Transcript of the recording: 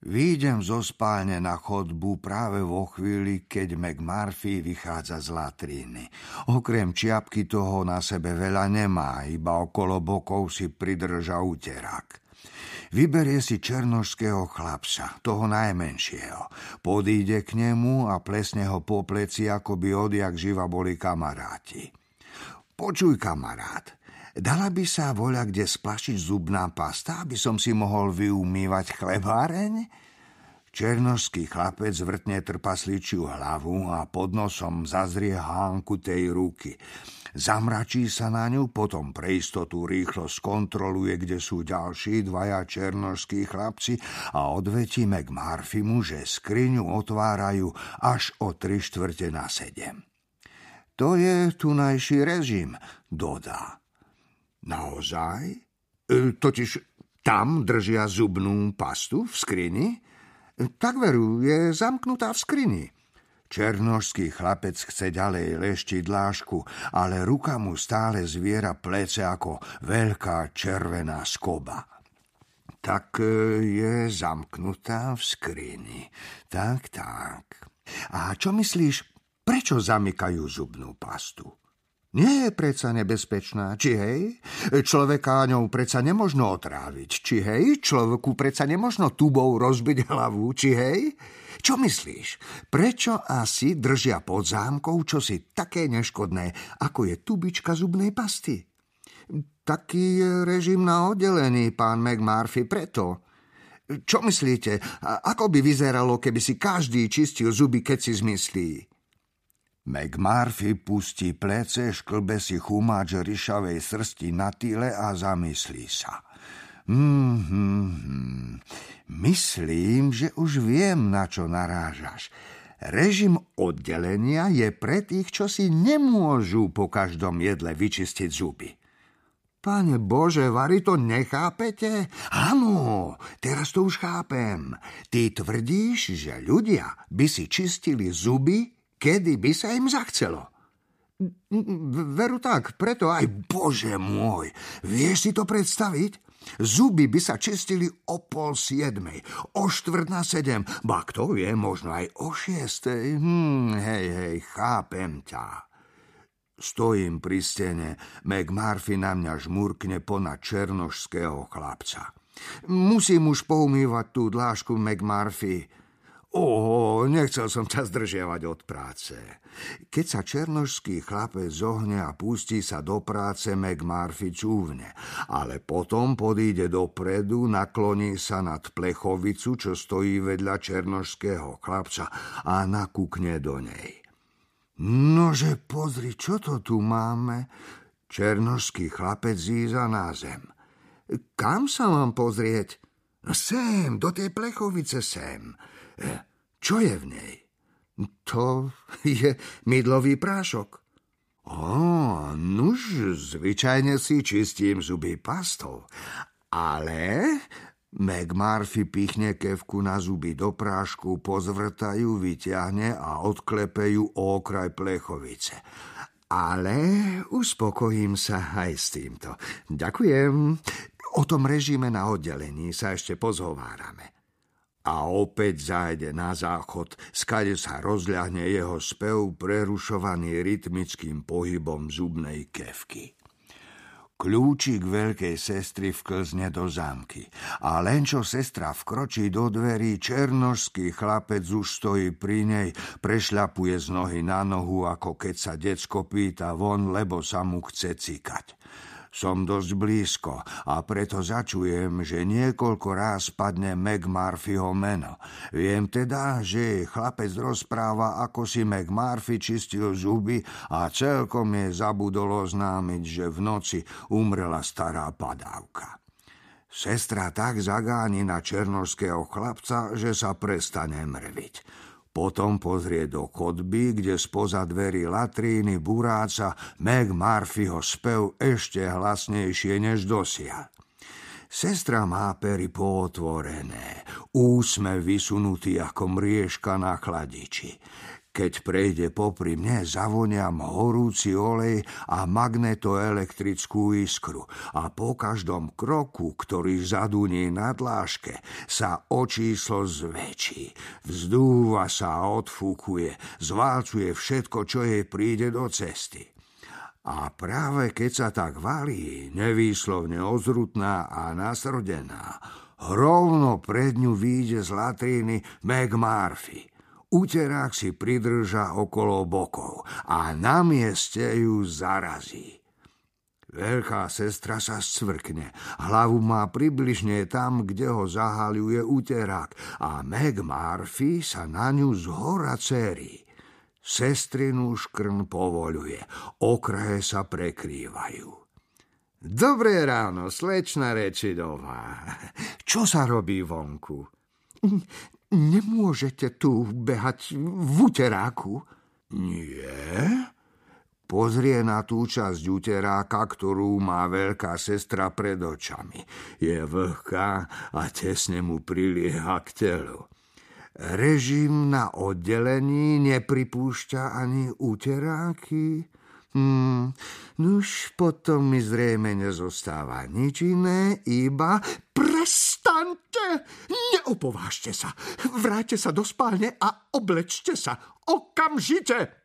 Výjdem zo spálne na chodbu práve vo chvíli, keď McMurphy vychádza z latríny. Okrem čiapky toho na sebe veľa nemá, iba okolo bokov si pridrža úterák. Vyberie si černožského chlapca, toho najmenšieho. Podíde k nemu a plesne ho po pleci, ako by odjak živa boli kamaráti. Počuj, kamarát, Dala by sa voľa kde splašiť zubná pasta, aby som si mohol vyumývať chlebáreň? Černožský chlapec vrtne trpasličiu hlavu a pod nosom zazrie hánku tej ruky. Zamračí sa na ňu, potom pre istotu rýchlo skontroluje, kde sú ďalší dvaja černožskí chlapci a odvetí McMurphy mu, že skriňu otvárajú až o tri štvrte na sedem. To je tunajší režim, dodá. Naozaj? E, totiž tam držia zubnú pastu v skrini? E, tak veru, je zamknutá v skrini. Černožský chlapec chce ďalej leštiť dlášku, ale ruka mu stále zviera plece ako veľká červená skoba. Tak e, je zamknutá v skrini. Tak, tak. A čo myslíš, prečo zamykajú zubnú pastu? Nie je predsa nebezpečná, či hej? Človeka ňou predsa nemožno otráviť, či hej? Človeku predsa nemožno tubou rozbiť hlavu, či hej? Čo myslíš? Prečo asi držia pod zámkou čosi také neškodné, ako je tubička zubnej pasty? Taký je režim na oddelení, pán McMurphy, preto. Čo myslíte? Ako by vyzeralo, keby si každý čistil zuby, keď si zmyslí? McMurphy pustí plece, šklbe si chumáč ryšavej srsti na tyle a zamyslí sa. Hmm, hmm, hmm. Myslím, že už viem, na čo narážaš. Režim oddelenia je pre tých, čo si nemôžu po každom jedle vyčistiť zuby. Pane Bože, Vary, to nechápete? Áno, teraz to už chápem. Ty tvrdíš, že ľudia by si čistili zuby kedy by sa im zachcelo. Veru tak, preto aj, bože môj, vieš si to predstaviť? Zuby by sa čistili o pol siedmej, o štvrt na sedem, ba kto vie, možno aj o šiestej. Hm, hej, hej, chápem ťa. Stojím pri stene, McMurphy na mňa žmurkne ponad černožského chlapca. Musím už poumývať tú dlášku McMurphy. Ó, nechcel som ťa zdržiavať od práce. Keď sa černožský chlapec zohne a pustí sa do práce, McMurphy čúvne, ale potom podíde dopredu, nakloní sa nad plechovicu, čo stojí vedľa černožského chlapca a nakúkne do nej. Nože pozri, čo to tu máme? Černožský chlapec zíza na zem. Kam sa mám pozrieť? No sem, do tej plechovice sem. Čo je v nej? To je mydlový prášok. Ó, nuž, zvyčajne si čistím zuby pastou. Ale McMurphy pichne kevku na zuby do prášku, pozvrtajú, vyťahne a odklepejú o okraj plechovice. Ale uspokojím sa aj s týmto. Ďakujem. O tom režime na oddelení sa ešte pozhovárame a opäť zájde na záchod, skade sa rozľahne jeho spev prerušovaný rytmickým pohybom zubnej kevky. Kľúčik veľkej sestry vklzne do zámky a len čo sestra vkročí do dverí, černožský chlapec už stojí pri nej, prešľapuje z nohy na nohu, ako keď sa decko pýta von, lebo sa mu chce cikať. Som dosť blízko a preto začujem, že niekoľko ráz padne McMurphyho meno. Viem teda, že chlapec rozpráva, ako si McMurphy čistil zuby a celkom je zabudol oznámiť, že v noci umrela stará padávka. Sestra tak zagáni na černožského chlapca, že sa prestane mrviť. Potom pozrie do chodby, kde spoza dverí latríny buráca Meg Murphyho spev ešte hlasnejšie než dosia. Sestra má pery pootvorené, úsme vysunutý ako mriežka na chladiči. Keď prejde popri mne, zavoniam horúci olej a magnetoelektrickú iskru a po každom kroku, ktorý zaduní na dláške, sa o číslo zväčší. Vzdúva sa a odfúkuje, zválcuje všetko, čo jej príde do cesty. A práve keď sa tak valí, nevýslovne ozrutná a nasrodená, rovno pred ňu výjde z latríny Meg Murphy – Uterák si pridrža okolo bokov a na mieste ju zarazí. Veľká sestra sa scvrkne. Hlavu má približne tam, kde ho zahaľuje uterák a Meg Murphy sa na ňu zhora cerí. Sestrinu škrn povoluje, okraje sa prekrývajú. Dobré ráno, slečna Rečidová. Čo sa robí vonku? Nemôžete tu behať v uteráku. Nie? Pozrie na tú časť uteráka, ktorú má veľká sestra pred očami. Je vlhká a tesne mu prilieha k telu. Režim na oddelení nepripúšťa ani uteráky? Hmm, nuž potom mi zrejme nezostáva nič iné, iba Prestaňte! Neopovážte sa. Vráťte sa do spálne a oblečte sa. Okamžite!